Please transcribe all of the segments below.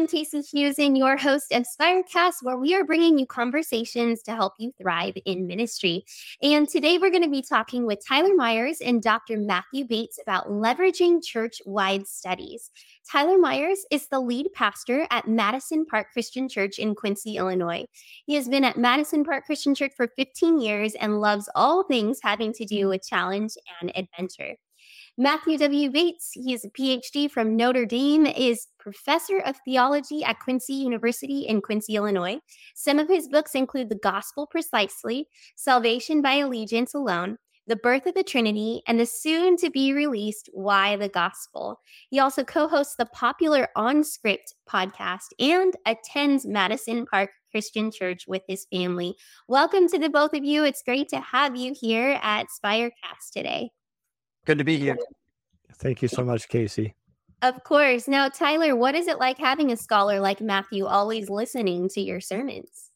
I'm Casey Husen, your host of Spirecast, where we are bringing you conversations to help you thrive in ministry. And today we're going to be talking with Tyler Myers and Dr. Matthew Bates about leveraging church wide studies. Tyler Myers is the lead pastor at Madison Park Christian Church in Quincy, Illinois. He has been at Madison Park Christian Church for 15 years and loves all things having to do with challenge and adventure. Matthew W. Bates, he is a PhD from Notre Dame, is professor of theology at Quincy University in Quincy, Illinois. Some of his books include The Gospel Precisely, Salvation by Allegiance Alone, The Birth of the Trinity, and the soon to be released Why the Gospel. He also co hosts the popular On Script podcast and attends Madison Park Christian Church with his family. Welcome to the both of you. It's great to have you here at Spirecast today. Good to be here. Thank you so much, Casey. Of course. Now, Tyler, what is it like having a scholar like Matthew always listening to your sermons?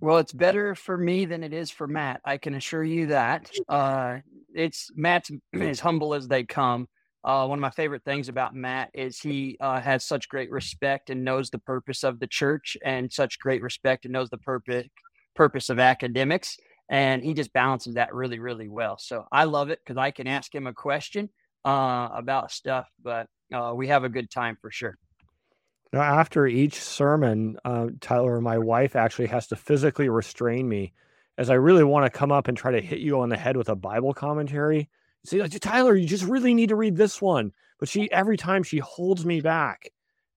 Well, it's better for me than it is for Matt. I can assure you that. Uh, it's Matt's as humble as they come. Uh, one of my favorite things about Matt is he uh, has such great respect and knows the purpose of the church, and such great respect and knows the purpose purpose of academics and he just balances that really really well. So i love it because i can ask him a question uh, about stuff but uh, we have a good time for sure. Now after each sermon uh, tyler my wife actually has to physically restrain me as i really want to come up and try to hit you on the head with a bible commentary. See like, tyler you just really need to read this one. But she every time she holds me back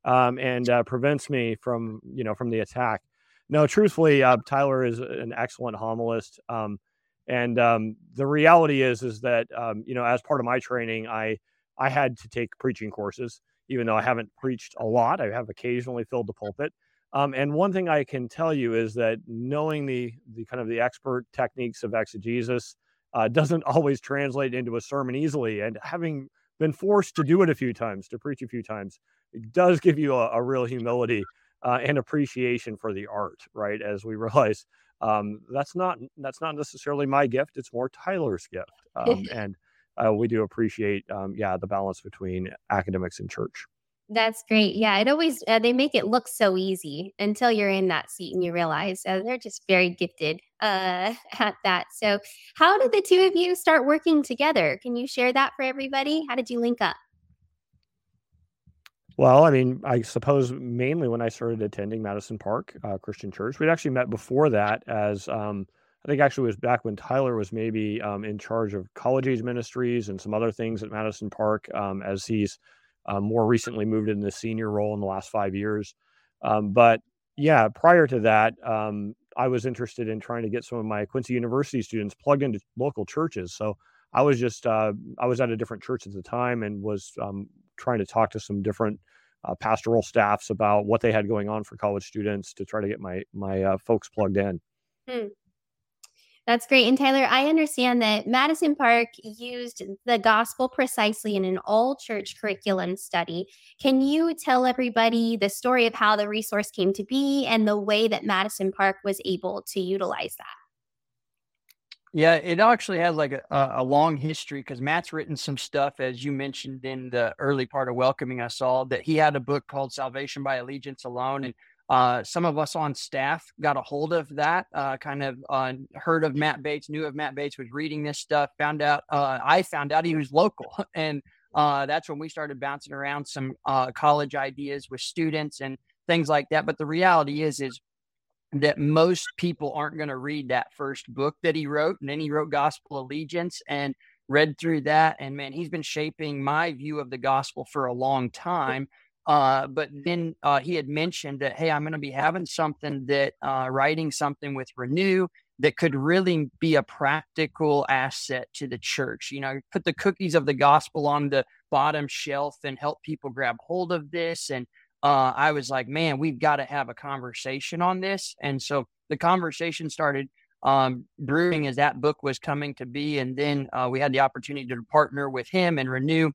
um, and uh, prevents me from you know from the attack no, truthfully, uh, Tyler is an excellent homilist. Um, and um, the reality is, is that um, you know, as part of my training, I I had to take preaching courses, even though I haven't preached a lot. I have occasionally filled the pulpit. Um, and one thing I can tell you is that knowing the the kind of the expert techniques of exegesis uh, doesn't always translate into a sermon easily. And having been forced to do it a few times, to preach a few times, it does give you a, a real humility uh, and appreciation for the art, right? As we realize um, that's not that's not necessarily my gift; it's more Tyler's gift, um, and uh, we do appreciate, um, yeah, the balance between academics and church. That's great. Yeah, it always uh, they make it look so easy until you're in that seat and you realize uh, they're just very gifted uh, at that. So, how did the two of you start working together? Can you share that for everybody? How did you link up? Well, I mean, I suppose mainly when I started attending Madison Park uh, Christian Church, we'd actually met before that as um, I think actually was back when Tyler was maybe um, in charge of college age ministries and some other things at Madison Park um, as he's uh, more recently moved into the senior role in the last five years. Um, but yeah, prior to that, um, I was interested in trying to get some of my Quincy University students plugged into local churches. So I was just uh, I was at a different church at the time and was um, trying to talk to some different uh, pastoral staffs about what they had going on for college students to try to get my my uh, folks plugged in. Hmm. That's great. And Tyler, I understand that Madison Park used the gospel precisely in an all church curriculum study. Can you tell everybody the story of how the resource came to be and the way that Madison Park was able to utilize that? Yeah, it actually has like a, a long history because Matt's written some stuff, as you mentioned in the early part of welcoming us all, that he had a book called Salvation by Allegiance Alone. And uh, some of us on staff got a hold of that, uh, kind of uh, heard of Matt Bates, knew of Matt Bates, was reading this stuff, found out, uh, I found out he was local. And uh, that's when we started bouncing around some uh, college ideas with students and things like that. But the reality is, is that most people aren't going to read that first book that he wrote. And then he wrote Gospel Allegiance and read through that. And man, he's been shaping my view of the gospel for a long time. Uh, but then uh, he had mentioned that, hey, I'm going to be having something that uh, writing something with Renew that could really be a practical asset to the church. You know, put the cookies of the gospel on the bottom shelf and help people grab hold of this and uh, I was like, man, we've got to have a conversation on this. And so the conversation started um, brewing as that book was coming to be. And then uh, we had the opportunity to partner with him and Renew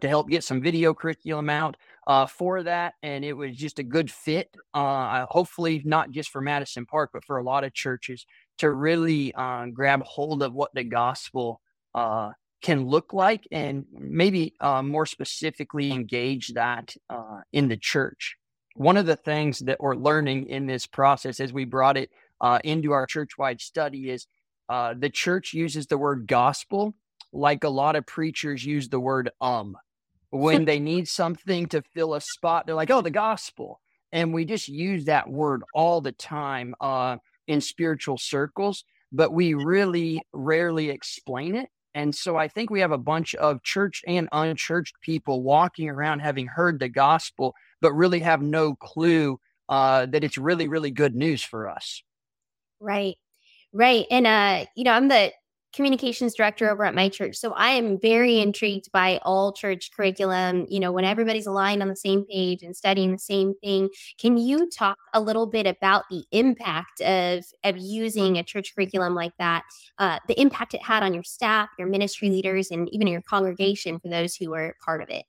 to help get some video curriculum out uh, for that. And it was just a good fit, uh, hopefully, not just for Madison Park, but for a lot of churches to really uh, grab hold of what the gospel uh, can look like and maybe uh, more specifically engage that uh, in the church. One of the things that we're learning in this process as we brought it uh, into our church wide study is uh, the church uses the word gospel like a lot of preachers use the word um when they need something to fill a spot. They're like, oh, the gospel. And we just use that word all the time uh, in spiritual circles, but we really rarely explain it. And so I think we have a bunch of church and unchurched people walking around having heard the gospel, but really have no clue uh, that it's really, really good news for us. Right. Right. And, uh, you know, I'm the communications director over at my church. So I am very intrigued by all church curriculum, you know, when everybody's aligned on the same page and studying the same thing. Can you talk a little bit about the impact of, of using a church curriculum like that, uh, the impact it had on your staff, your ministry leaders, and even your congregation for those who were part of it?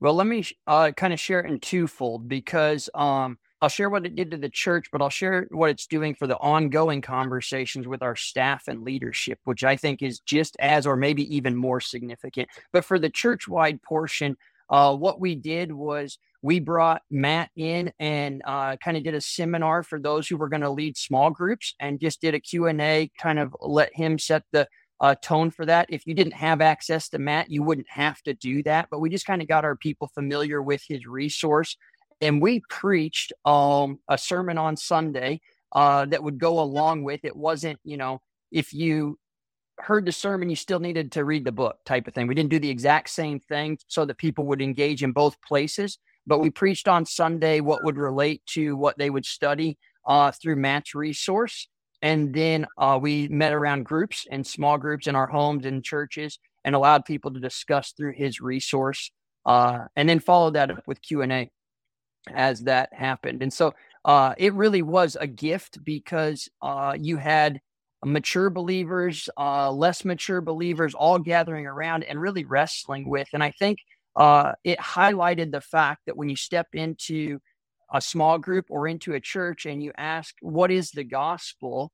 Well, let me uh, kind of share it in twofold because um, I'll share what it did to the church, but I'll share what it's doing for the ongoing conversations with our staff and leadership, which I think is just as or maybe even more significant. But for the church wide portion, uh, what we did was we brought Matt in and uh, kind of did a seminar for those who were going to lead small groups and just did a Q&A, kind of let him set the uh, tone for that. If you didn't have access to Matt, you wouldn't have to do that. But we just kind of got our people familiar with his resource and we preached um, a sermon on Sunday uh, that would go along with it. Wasn't you know if you heard the sermon, you still needed to read the book type of thing. We didn't do the exact same thing so that people would engage in both places, but we preached on Sunday what would relate to what they would study uh, through Matt's resource. And then uh, we met around groups and small groups in our homes and churches and allowed people to discuss through his resource uh, and then followed that up with Q&A as that happened. And so uh, it really was a gift because uh, you had mature believers, uh, less mature believers, all gathering around and really wrestling with. And I think uh, it highlighted the fact that when you step into a small group or into a church and you ask, What is the gospel?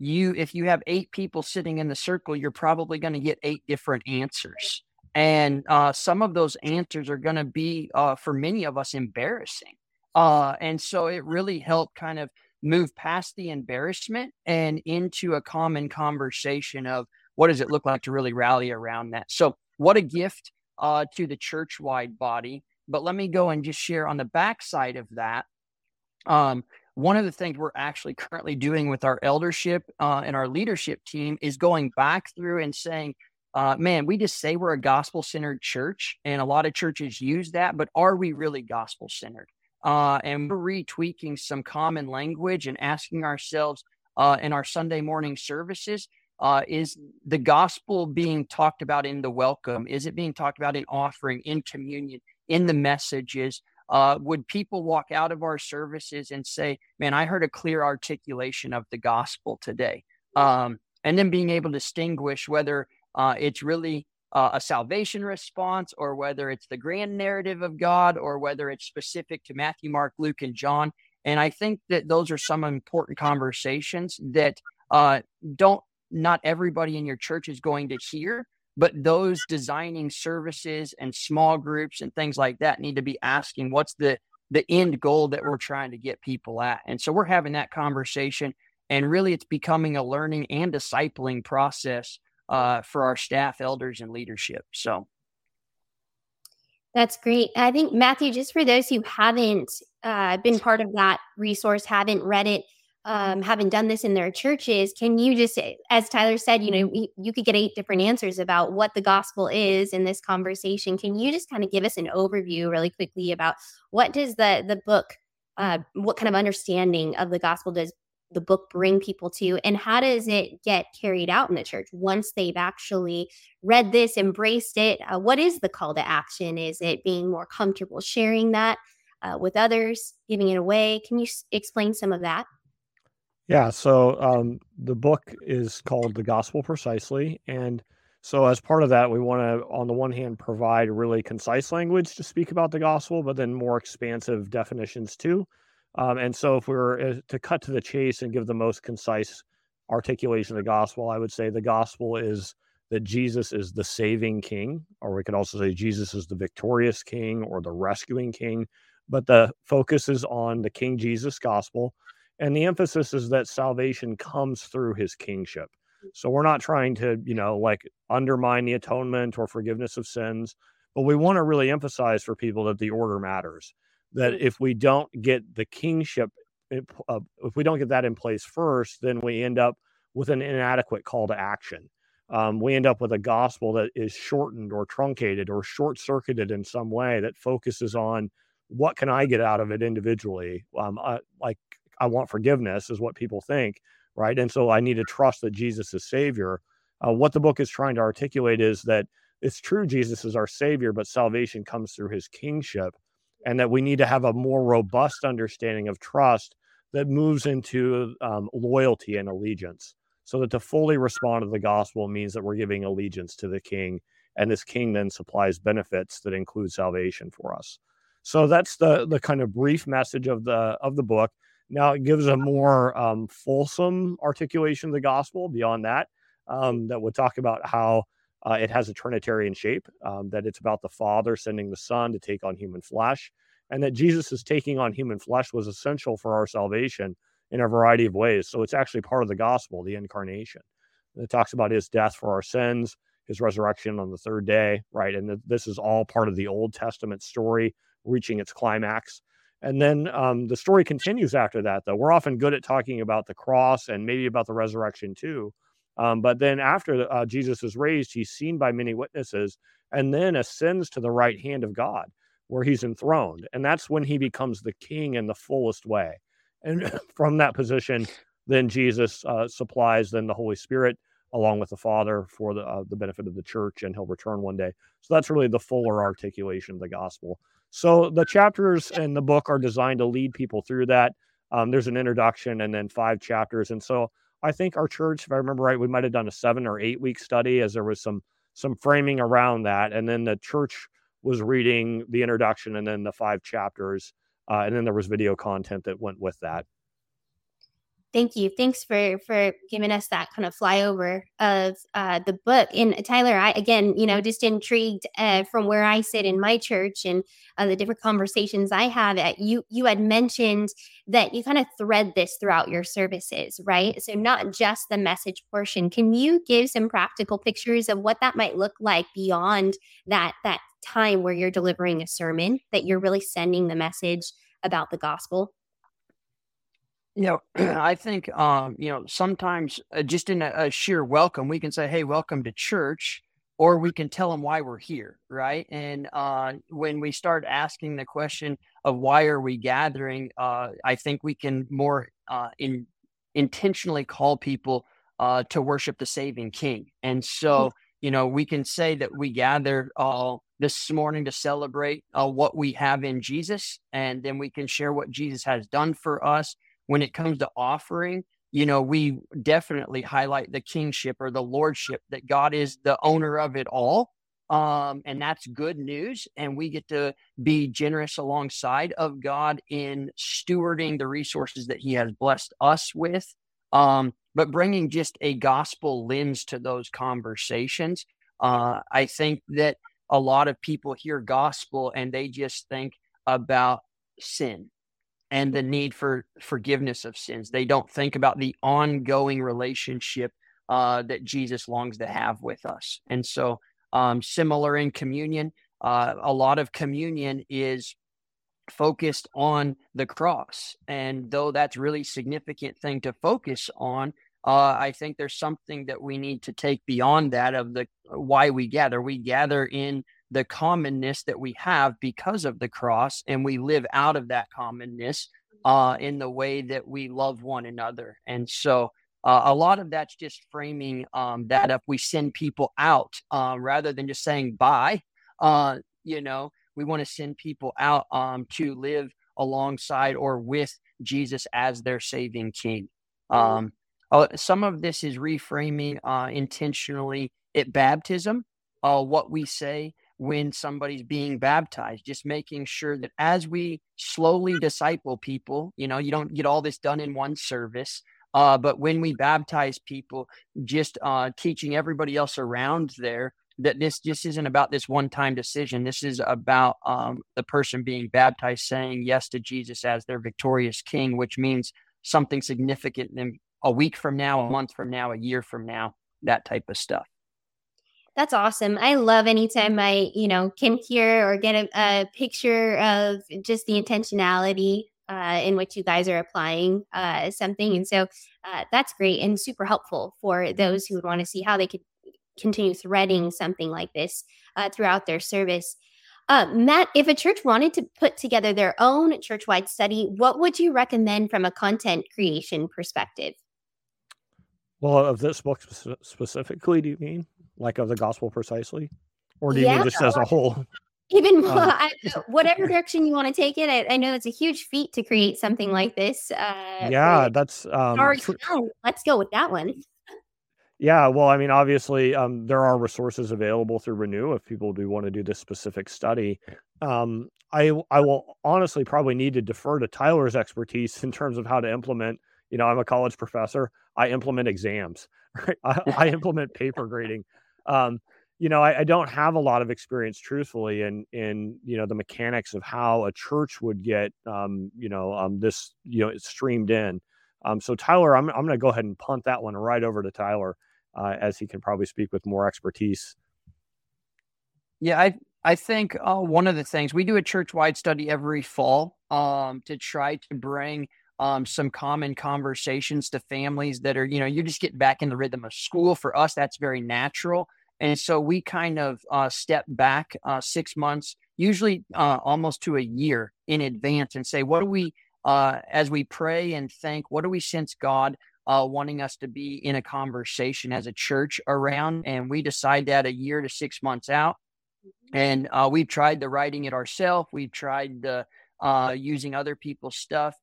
You, if you have eight people sitting in the circle, you're probably going to get eight different answers. And uh, some of those answers are going to be, uh, for many of us, embarrassing. Uh, and so it really helped kind of move past the embarrassment and into a common conversation of what does it look like to really rally around that. So, what a gift uh, to the church wide body. But let me go and just share on the backside of that. Um, one of the things we're actually currently doing with our eldership uh, and our leadership team is going back through and saying, uh, man, we just say we're a gospel centered church, and a lot of churches use that, but are we really gospel centered? Uh, and we're retweaking some common language and asking ourselves uh, in our Sunday morning services uh, is the gospel being talked about in the welcome? Is it being talked about in offering, in communion, in the messages? Uh, would people walk out of our services and say, man, I heard a clear articulation of the gospel today? Um, and then being able to distinguish whether uh, it's really uh, a salvation response or whether it's the grand narrative of God or whether it's specific to Matthew, Mark, Luke, and John. And I think that those are some important conversations that uh, don't, not everybody in your church is going to hear, but those designing services and small groups and things like that need to be asking what's the the end goal that we're trying to get people at and so we're having that conversation and really it's becoming a learning and discipling process uh, for our staff, elders, and leadership. So that's great. I think, Matthew, just for those who haven't uh, been part of that resource, haven't read it, um, haven't done this in their churches, can you just, as Tyler said, you know, you could get eight different answers about what the gospel is in this conversation. Can you just kind of give us an overview really quickly about what does the the book, uh, what kind of understanding of the gospel does the book bring people to and how does it get carried out in the church once they've actually read this embraced it? Uh, what is the call to action? Is it being more comfortable sharing that uh, with others giving it away? Can you s- explain some of that? Yeah so um, the book is called the gospel precisely and so as part of that we want to on the one hand provide really concise language to speak about the gospel but then more expansive definitions too um, and so, if we were uh, to cut to the chase and give the most concise articulation of the gospel, I would say the gospel is that Jesus is the saving king, or we could also say Jesus is the victorious king or the rescuing king. But the focus is on the King Jesus gospel. And the emphasis is that salvation comes through his kingship. So we're not trying to, you know, like undermine the atonement or forgiveness of sins, but we want to really emphasize for people that the order matters. That if we don't get the kingship, uh, if we don't get that in place first, then we end up with an inadequate call to action um, we end up with a gospel that is shortened or truncated or short circuited in some way that focuses on what can I get out of it individually. Um, I, like I want forgiveness is what people think, right? And so I need to trust that Jesus is Savior. Uh, what the book is trying to articulate is that it's true Jesus is our Savior, but salvation comes through His kingship, and that we need to have a more robust understanding of trust that moves into um, loyalty and allegiance. So that to fully respond to the gospel means that we're giving allegiance to the king and this king then supplies benefits that include salvation for us. So that's the the kind of brief message of the of the book. Now it gives a more um, fulsome articulation of the gospel beyond that um, that would talk about how uh, it has a trinitarian shape um, that it's about the father sending the son to take on human flesh and that jesus taking on human flesh was essential for our salvation in a variety of ways. So it's actually part of the gospel, the incarnation. It talks about his death for our sins, his resurrection on the third day, right? And this is all part of the Old Testament story reaching its climax. And then um, the story continues after that, though. We're often good at talking about the cross and maybe about the resurrection too. Um, but then after uh, Jesus is raised, he's seen by many witnesses and then ascends to the right hand of God where he's enthroned. And that's when he becomes the king in the fullest way. And from that position, then Jesus uh, supplies then the Holy Spirit along with the Father for the uh, the benefit of the church, and He'll return one day. So that's really the fuller articulation of the gospel. So the chapters in the book are designed to lead people through that. Um, there's an introduction and then five chapters, and so I think our church, if I remember right, we might have done a seven or eight week study as there was some some framing around that, and then the church was reading the introduction and then the five chapters uh, and then there was video content that went with that. Thank you. Thanks for for giving us that kind of flyover of uh, the book. And Tyler, I again, you know, just intrigued uh, from where I sit in my church and uh, the different conversations I have. At you, you had mentioned that you kind of thread this throughout your services, right? So not just the message portion. Can you give some practical pictures of what that might look like beyond that that time where you're delivering a sermon, that you're really sending the message about the gospel? You know, I think, um, you know, sometimes uh, just in a, a, sheer welcome, we can say, hey, welcome to church, or we can tell them why we're here, right? And uh, when we start asking the question of why are we gathering, uh, I think we can more uh, in, intentionally call people uh, to worship the saving king. And so, you know, we can say that we gather all this morning to celebrate uh, what we have in Jesus, and then we can share what Jesus has done for us. When it comes to offering, you know, we definitely highlight the kingship or the lordship that God is the owner of it all. Um, and that's good news. And we get to be generous alongside of God in stewarding the resources that He has blessed us with. Um, but bringing just a gospel lens to those conversations. Uh, I think that a lot of people hear gospel and they just think about sin and the need for forgiveness of sins. They don't think about the ongoing relationship uh, that Jesus longs to have with us. And so, um, similar in communion, uh, a lot of communion is focused on the cross. And though that's really significant thing to focus on, uh, I think there's something that we need to take beyond that of the why we gather. We gather in the commonness that we have because of the cross, and we live out of that commonness uh, in the way that we love one another. And so, uh, a lot of that's just framing um, that up. We send people out uh, rather than just saying bye. Uh, you know, we want to send people out um, to live alongside or with Jesus as their saving King. Um, uh, some of this is reframing uh, intentionally at baptism, uh, what we say when somebody's being baptized, just making sure that as we slowly disciple people, you know, you don't get all this done in one service. Uh, but when we baptize people, just uh, teaching everybody else around there that this just isn't about this one time decision. This is about um, the person being baptized saying yes to Jesus as their victorious king, which means something significant in a week from now, a month from now, a year from now, that type of stuff. That's awesome. I love anytime I, you know, can hear or get a, a picture of just the intentionality uh, in which you guys are applying uh, something. And so uh, that's great and super helpful for those who would want to see how they could continue threading something like this uh, throughout their service. Uh, Matt, if a church wanted to put together their own church wide study, what would you recommend from a content creation perspective? Well, of this book specifically, do you mean like of the gospel precisely, or do you yeah, mean just as a whole? Even more, um, I, whatever direction you want to take it. I, I, know it's a huge feat to create something like this. Uh, yeah, that's um, for, let's go with that one. Yeah, well, I mean, obviously, um, there are resources available through Renew if people do want to do this specific study. Um, I I will honestly probably need to defer to Tyler's expertise in terms of how to implement. You know, I'm a college professor. I implement exams. Right? I, I implement paper grading. Um, you know, I, I, don't have a lot of experience, truthfully, in in you know the mechanics of how a church would get um, you know um, this you know streamed in. Um, so Tyler, I'm I'm going to go ahead and punt that one right over to Tyler, uh, as he can probably speak with more expertise. Yeah, I I think uh, one of the things we do a church wide study every fall um, to try to bring um, some common conversations to families that are you know you're just getting back in the rhythm of school. For us, that's very natural, and so we kind of uh, step back uh, six months, usually uh, almost to a year in advance, and say, what do we uh, as we pray and think, what do we sense God uh, wanting us to be in a conversation as a church around? And we decide that a year to six months out. And uh, we've tried the writing it ourselves. We've tried the uh, using other people's stuff.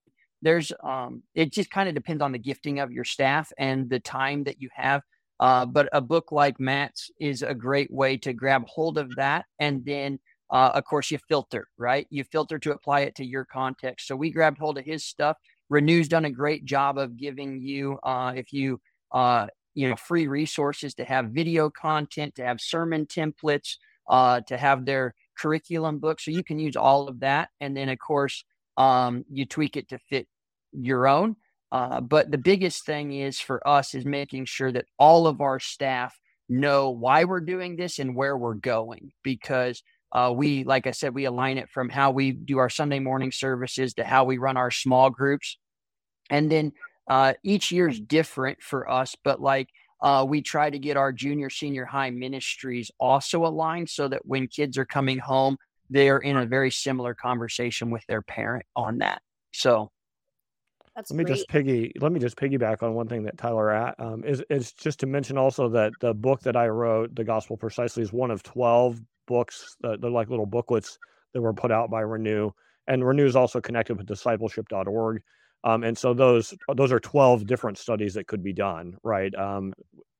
There's, um, it just kind of depends on the gifting of your staff and the time that you have. Uh, but a book like Matt's is a great way to grab hold of that and then uh, of course, you filter, right? You filter to apply it to your context. So we grabbed hold of his stuff. Renew's done a great job of giving you, uh, if you, uh, you know, free resources to have video content, to have sermon templates, uh, to have their curriculum book. So you can use all of that. And then, of course, um, you tweak it to fit your own. Uh, but the biggest thing is for us is making sure that all of our staff know why we're doing this and where we're going because uh, we, like I said, we align it from how we do our Sunday morning services to how we run our small groups. And then uh, each year is different for us, but like uh, we try to get our junior, senior high ministries also aligned so that when kids are coming home, they're in a very similar conversation with their parent on that. So that's let me great. just piggy let me just piggyback on one thing that Tyler at um, is is just to mention also that the book that I wrote, The Gospel Precisely, is one of twelve books. Uh, they're like little booklets that were put out by Renew, and Renew is also connected with discipleship.org. Um, and so those those are 12 different studies that could be done, right? Um,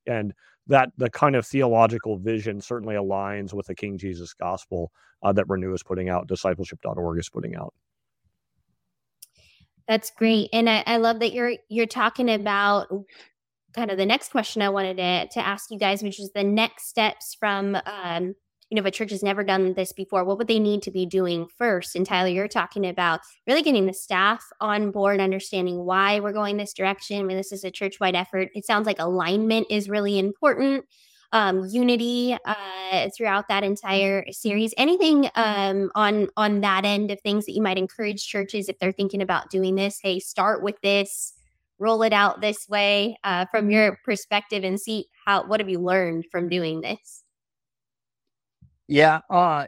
and that the kind of theological vision certainly aligns with the King Jesus gospel uh, that Renew is putting out, discipleship.org is putting out. That's great, and I, I love that you're you're talking about kind of the next question I wanted to to ask you guys, which is the next steps from um, you know, if a church has never done this before, what would they need to be doing first? And Tyler, you're talking about really getting the staff on board, understanding why we're going this direction. I mean, this is a church wide effort. It sounds like alignment is really important. Um, unity uh, throughout that entire series. Anything um, on on that end of things that you might encourage churches if they're thinking about doing this? Hey, start with this, roll it out this way uh, from your perspective, and see how what have you learned from doing this. Yeah, uh,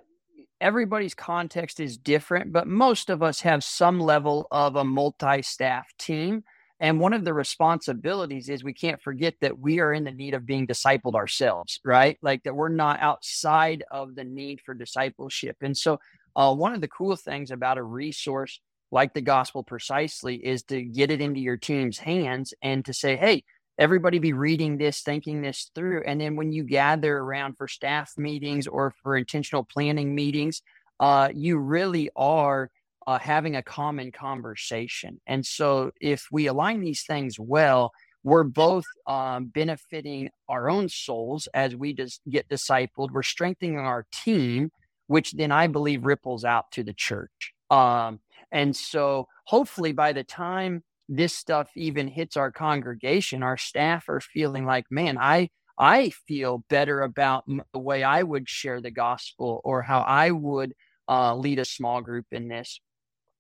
everybody's context is different, but most of us have some level of a multi-staff team. And one of the responsibilities is we can't forget that we are in the need of being discipled ourselves, right? Like that we're not outside of the need for discipleship. And so, uh, one of the cool things about a resource like the gospel precisely is to get it into your team's hands and to say, hey, everybody be reading this, thinking this through. And then when you gather around for staff meetings or for intentional planning meetings, uh, you really are uh, having a common conversation. And so, if we align these things well, we're both um, benefiting our own souls as we just get discipled. We're strengthening our team, which then I believe ripples out to the church. Um, and so, hopefully, by the time this stuff even hits our congregation, our staff are feeling like, man, I I feel better about the way I would share the gospel or how I would uh, lead a small group in this.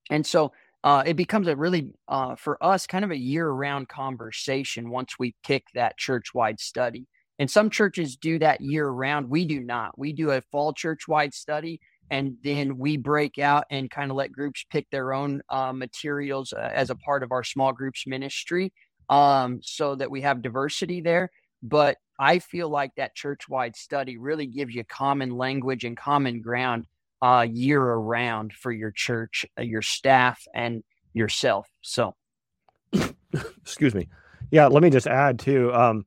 And so uh, it becomes a really, uh, for us, kind of a year round conversation once we pick that church wide study. And some churches do that year round. We do not. We do a fall church wide study and then we break out and kind of let groups pick their own uh, materials uh, as a part of our small groups ministry um, so that we have diversity there. But I feel like that church wide study really gives you common language and common ground uh, year around for your church, uh, your staff, and yourself. So, excuse me. Yeah, let me just add too. Um,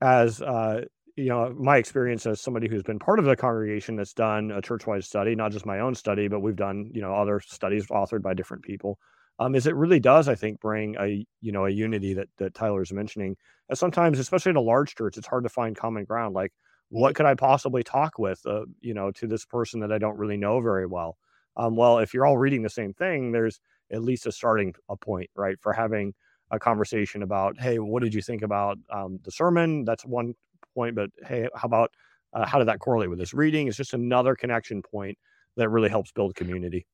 as uh, you know, my experience as somebody who's been part of the congregation that's done a church-wide study, not just my own study, but we've done you know other studies authored by different people. Um, is it really does I think bring a you know a unity that that Tyler's mentioning. And sometimes, especially in a large church, it's hard to find common ground. Like what could I possibly talk with, uh, you know, to this person that I don't really know very well? Um, well, if you're all reading the same thing, there's at least a starting a point, right, for having a conversation about, hey, what did you think about um, the sermon? That's one point, but hey, how about uh, how did that correlate with this reading? It's just another connection point that really helps build community.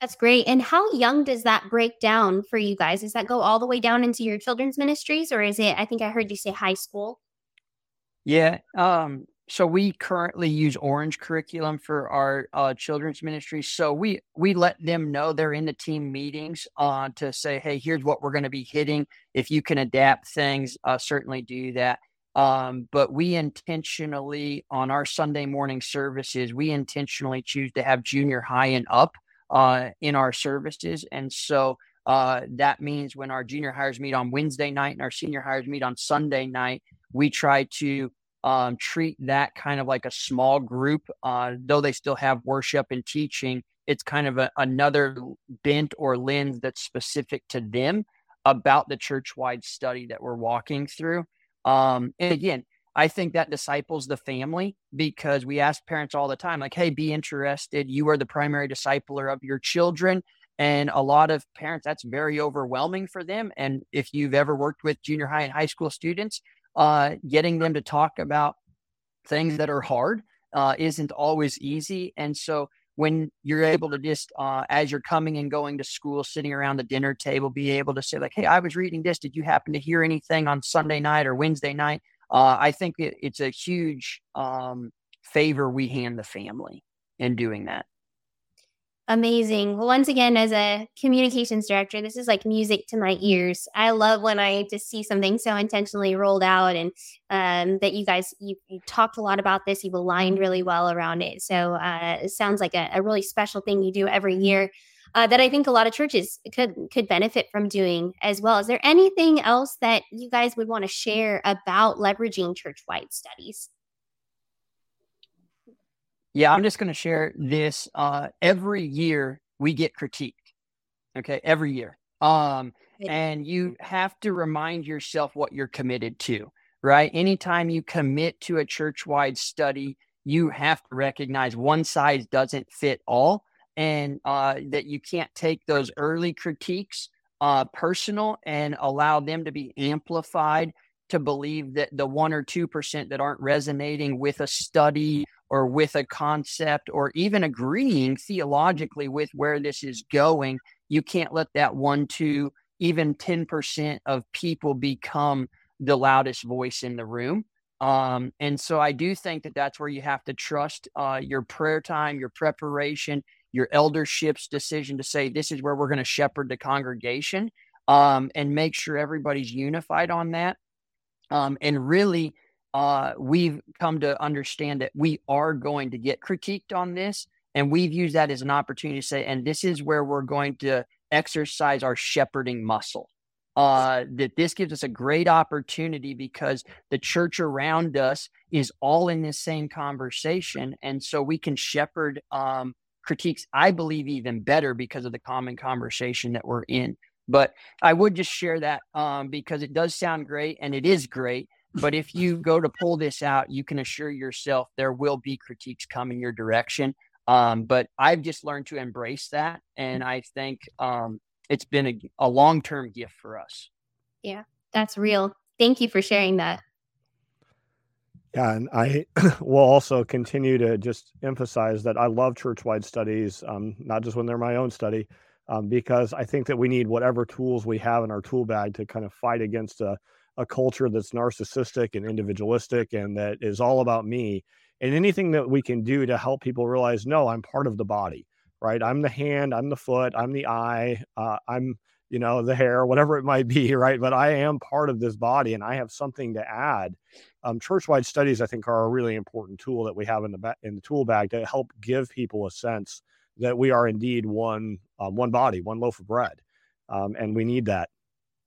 That's great. And how young does that break down for you guys? Does that go all the way down into your children's ministries, or is it? I think I heard you say high school. Yeah. Um, so we currently use Orange curriculum for our uh, children's ministry. So we we let them know they're in the team meetings uh, to say, hey, here's what we're going to be hitting. If you can adapt things, uh, certainly do that. Um, but we intentionally on our Sunday morning services, we intentionally choose to have junior high and up uh, in our services, and so uh, that means when our junior hires meet on Wednesday night and our senior hires meet on Sunday night, we try to um, treat that kind of like a small group, uh, though they still have worship and teaching. It's kind of a, another bent or lens that's specific to them about the church wide study that we're walking through. Um, and again, I think that disciples the family because we ask parents all the time, like, hey, be interested. You are the primary discipler of your children. And a lot of parents, that's very overwhelming for them. And if you've ever worked with junior high and high school students, uh, getting them to talk about things that are hard uh, isn't always easy. And so when you're able to just, uh, as you're coming and going to school, sitting around the dinner table, be able to say, like, hey, I was reading this. Did you happen to hear anything on Sunday night or Wednesday night? Uh, I think it, it's a huge um, favor we hand the family in doing that. Amazing. Well, once again, as a communications director, this is like music to my ears. I love when I just see something so intentionally rolled out and um, that you guys, you, you, talked a lot about this. You've aligned really well around it. So uh, it sounds like a, a, really special thing you do every year uh, that I think a lot of churches could, could benefit from doing as well. Is there anything else that you guys would want to share about leveraging church-wide studies? Yeah, I'm just going to share this. Uh, every year we get critiqued. Okay, every year. Um, and you have to remind yourself what you're committed to, right? Anytime you commit to a church wide study, you have to recognize one size doesn't fit all, and uh, that you can't take those early critiques uh, personal and allow them to be amplified to believe that the one or two percent that aren't resonating with a study or with a concept or even agreeing theologically with where this is going, you can't let that one, two, even 10% of people become the loudest voice in the room. Um, and so I do think that that's where you have to trust uh, your prayer time, your preparation, your eldership's decision to say, this is where we're going to shepherd the congregation um, and make sure everybody's unified on that. Um, and really uh, we've come to understand that we are going to get critiqued on this. And we've used that as an opportunity to say, and this is where we're going to exercise our shepherding muscle. Uh, that this gives us a great opportunity because the church around us is all in this same conversation. And so we can shepherd um, critiques, I believe, even better because of the common conversation that we're in. But I would just share that um, because it does sound great and it is great. But if you go to pull this out, you can assure yourself there will be critiques coming your direction. Um, but I've just learned to embrace that. And I think um, it's been a, a long term gift for us. Yeah, that's real. Thank you for sharing that. Yeah, and I will also continue to just emphasize that I love church-wide studies, um, not just when they're my own study, um, because I think that we need whatever tools we have in our tool bag to kind of fight against a, a culture that's narcissistic and individualistic and that is all about me. And anything that we can do to help people realize, no, I'm part of the body, right? I'm the hand, I'm the foot, I'm the eye, uh, I'm you know the hair, whatever it might be, right? But I am part of this body, and I have something to add um, church-wide studies i think are a really important tool that we have in the ba- in the tool bag to help give people a sense that we are indeed one um, one body one loaf of bread um, and we need that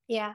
yeah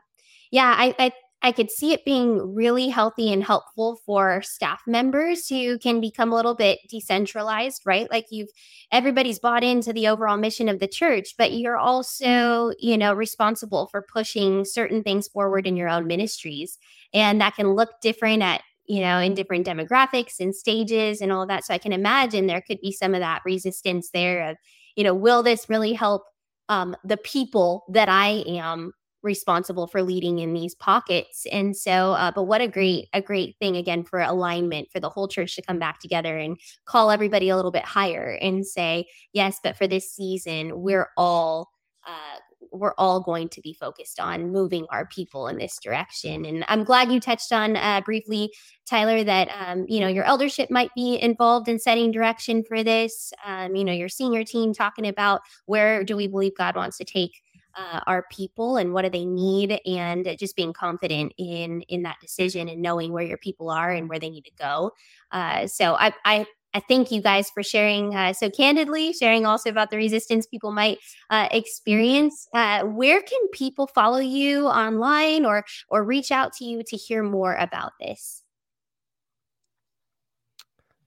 yeah I, I I could see it being really healthy and helpful for staff members who can become a little bit decentralized, right? Like you've everybody's bought into the overall mission of the church, but you're also, you know, responsible for pushing certain things forward in your own ministries. And that can look different at you know, in different demographics and stages and all that. So I can imagine there could be some of that resistance there of, you know, will this really help um, the people that I am responsible for leading in these pockets and so uh, but what a great a great thing again for alignment for the whole church to come back together and call everybody a little bit higher and say yes but for this season we're all uh, we're all going to be focused on moving our people in this direction. And i'm glad you touched on uh, briefly tyler that um, you know your eldership might be involved in setting direction for this. Um, you know your senior team talking about where do we believe god wants to take uh, our people and what do they need and just being confident in in that decision and knowing where your people are and where they need to go uh, so I, I I thank you guys for sharing uh, so candidly, sharing also about the resistance people might uh, experience. Uh, where can people follow you online or or reach out to you to hear more about this?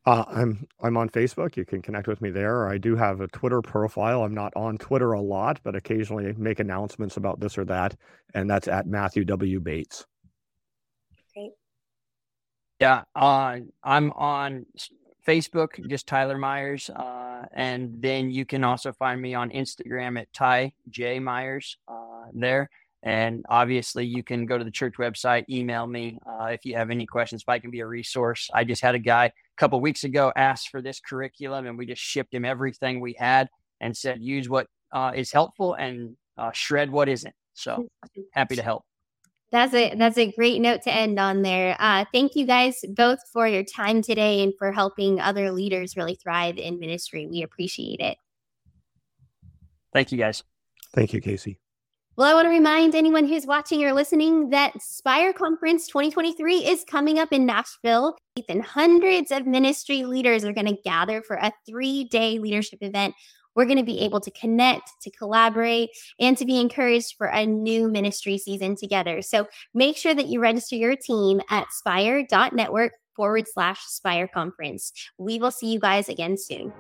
Uh, I'm I'm on Facebook. You can connect with me there. I do have a Twitter profile. I'm not on Twitter a lot, but occasionally make announcements about this or that, and that's at Matthew W Bates. Great. Yeah, uh, I'm on Facebook, just Tyler Myers, uh, and then you can also find me on Instagram at Ty J Myers uh, there. And obviously, you can go to the church website, email me uh, if you have any questions. If I can be a resource, I just had a guy a couple weeks ago ask for this curriculum, and we just shipped him everything we had and said use what uh, is helpful and uh, shred what isn't. So happy to help. That's a that's a great note to end on there. Uh, thank you guys both for your time today and for helping other leaders really thrive in ministry. We appreciate it. Thank you, guys. Thank you, Casey. Well, I want to remind anyone who's watching or listening that Spire Conference 2023 is coming up in Nashville. And hundreds of ministry leaders are going to gather for a three day leadership event. We're going to be able to connect, to collaborate, and to be encouraged for a new ministry season together. So make sure that you register your team at spire.network forward slash Spire Conference. We will see you guys again soon.